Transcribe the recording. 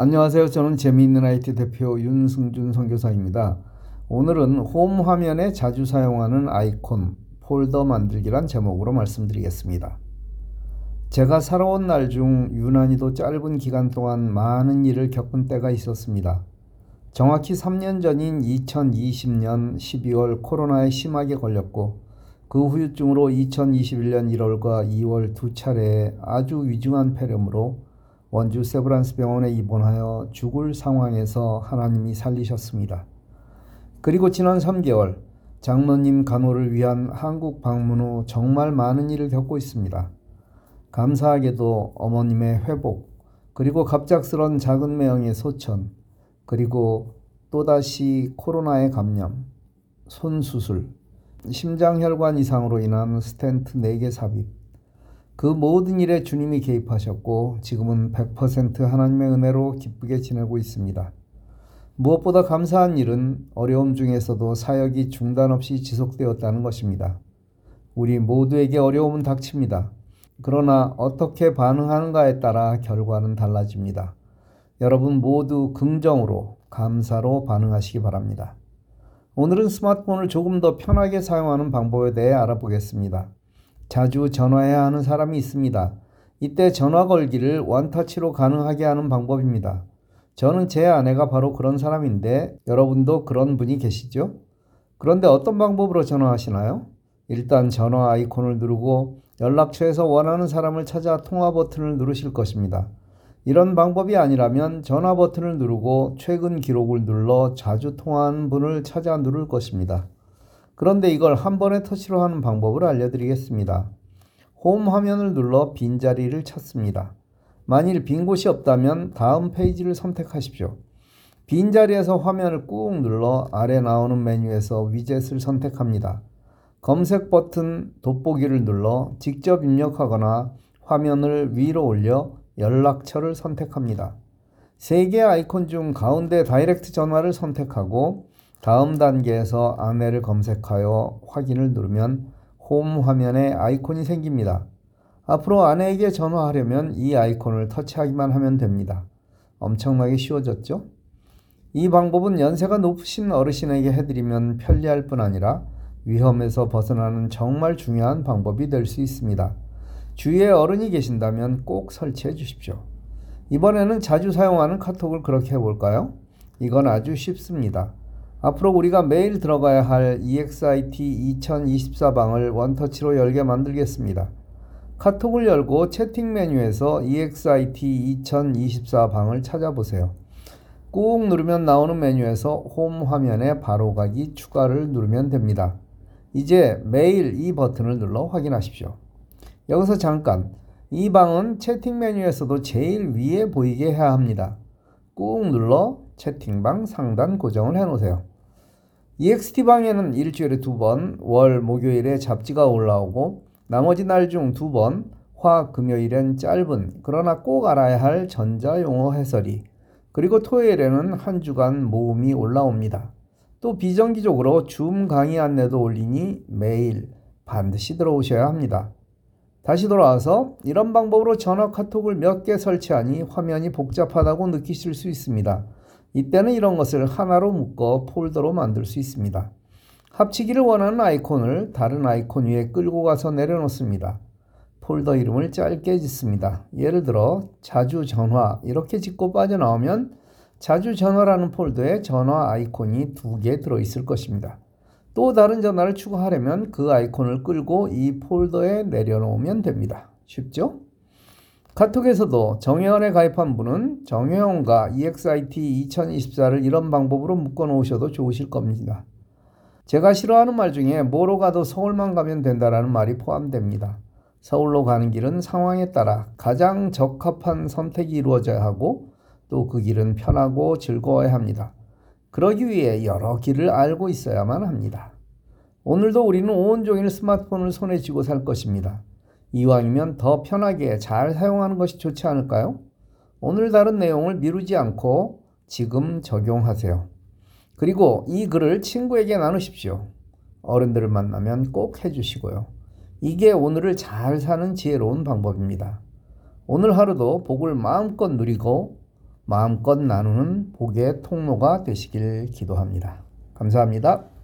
안녕하세요. 저는 재미있는 IT 대표 윤승준 선교사입니다. 오늘은 홈 화면에 자주 사용하는 아이콘, 폴더 만들기란 제목으로 말씀드리겠습니다. 제가 살아온 날 중 유난히도 짧은 기간 동안 많은 일을 겪은 때가 있었습니다. 정확히 3년 전인 2020년 12월 코로나에 심하게 걸렸고 그 후유증으로 2021년 1월과 2월 두 차례 아주 위중한 폐렴으로 원주 세브란스 병원에 입원하여 죽을 상황에서 하나님이 살리셨습니다. 그리고 지난 3개월 장로님 간호를 위한 한국 방문 후 정말 많은 일을 겪고 있습니다. 감사하게도 어머님의 회복, 그리고 갑작스런 작은 매형의 소천, 그리고 또다시 코로나의 감염, 손 수술, 심장혈관 이상으로 인한 스텐트 4개 삽입, 그 모든 일에 주님이 개입하셨고 지금은 100% 하나님의 은혜로 기쁘게 지내고 있습니다. 무엇보다 감사한 일은 어려움 중에서도 사역이 중단 없이 지속되었다는 것입니다. 우리 모두에게 어려움은 닥칩니다. 그러나 어떻게 반응하는가에 따라 결과는 달라집니다. 여러분 모두 긍정으로 감사로 반응하시기 바랍니다. 오늘은 스마트폰을 조금 더 편하게 사용하는 방법에 대해 알아보겠습니다. 자주 전화해야 하는 사람이 있습니다. 이때 전화 걸기를 원터치로 가능하게 하는 방법입니다. 저는 제 아내가 바로 그런 사람인데 여러분도 그런 분이 계시죠? 그런데 어떤 방법으로 전화하시나요? 일단 전화 아이콘을 누르고 연락처에서 원하는 사람을 찾아 통화 버튼을 누르실 것입니다. 이런 방법이 아니라면 전화 버튼을 누르고 최근 기록을 눌러 자주 통화한 분을 찾아 누를 것입니다. 그런데 이걸 한 번에 터치로 하는 방법을 알려드리겠습니다. 홈 화면을 눌러 빈자리를 찾습니다. 만일 빈 곳이 없다면 다음 페이지를 선택하십시오. 빈자리에서 화면을 꾹 눌러 아래 나오는 메뉴에서 위젯을 선택합니다. 검색 버튼 돋보기를 눌러 직접 입력하거나 화면을 위로 올려 연락처를 선택합니다. 세 개의 아이콘 중 가운데 다이렉트 전화를 선택하고 다음 단계에서 아내를 검색하여 확인을 누르면 홈 화면에 아이콘이 생깁니다. 앞으로 아내에게 전화하려면 이 아이콘을 터치하기만 하면 됩니다. 엄청나게 쉬워졌죠? 이 방법은 연세가 높으신 어르신에게 해드리면 편리할 뿐 아니라 위험에서 벗어나는 정말 중요한 방법이 될 수 있습니다. 주위에 어른이 계신다면 꼭 설치해 주십시오. 이번에는 자주 사용하는 카톡을 그렇게 해볼까요? 이건 아주 쉽습니다. 앞으로 우리가 매일 들어가야 할 EXIT 2024방을 원터치로 열게 만들겠습니다. 카톡을 열고 채팅 메뉴에서 EXIT 2024방을 찾아보세요. 꾹 누르면 나오는 메뉴에서 홈 화면에 바로가기 추가를 누르면 됩니다. 이제 매일 이 버튼을 눌러 확인하십시오. 여기서 잠깐 이 방은 채팅 메뉴에서도 제일 위에 보이게 해야 합니다. 꾹 눌러 채팅방 상단 고정을 해 놓으세요. EXT방에는 일주일에 두 번, 월, 목요일에 잡지가 올라오고 나머지 날 중 두 번, 화, 금요일엔 짧은 그러나 꼭 알아야 할 전자용어 해설이 그리고 토요일에는 한 주간 모음이 올라옵니다. 또 비정기적으로 줌 강의 안내도 올리니 매일 반드시 들어오셔야 합니다. 다시 돌아와서 이런 방법으로 전화 카톡을 몇 개 설치하니 화면이 복잡하다고 느끼실 수 있습니다. 이때는 이런 것을 하나로 묶어 폴더로 만들 수 있습니다. 합치기를 원하는 아이콘을 다른 아이콘 위에 끌고 가서 내려놓습니다. 폴더 이름을 짧게 짓습니다. 예를 들어 자주 전화 이렇게 짓고 빠져나오면 자주 전화라는 폴더에 전화 아이콘이 두 개 들어있을 것입니다. 또 다른 전화를 추가하려면 그 아이콘을 끌고 이 폴더에 내려놓으면 됩니다. 쉽죠? 카톡에서도 정혜원에 가입한 분은 정혜원과 EXIT 2024를 이런 방법으로 묶어 놓으셔도 좋으실 겁니다. 제가 싫어하는 말 중에 뭐로 가도 서울만 가면 된다라는 말이 포함됩니다. 서울로 가는 길은 상황에 따라 가장 적합한 선택이 이루어져야 하고 또 그 길은 편하고 즐거워야 합니다. 그러기 위해 여러 길을 알고 있어야만 합니다. 오늘도 우리는 온종일 스마트폰을 손에 쥐고 살 것입니다. 이왕이면 더 편하게 잘 사용하는 것이 좋지 않을까요? 오늘 다룬 내용을 미루지 않고 지금 적용하세요. 그리고 이 글을 친구에게 나누십시오. 어른들을 만나면 꼭 해주시고요. 이게 오늘을 잘 사는 지혜로운 방법입니다. 오늘 하루도 복을 마음껏 누리고 마음껏 나누는 복의 통로가 되시길 기도합니다. 감사합니다.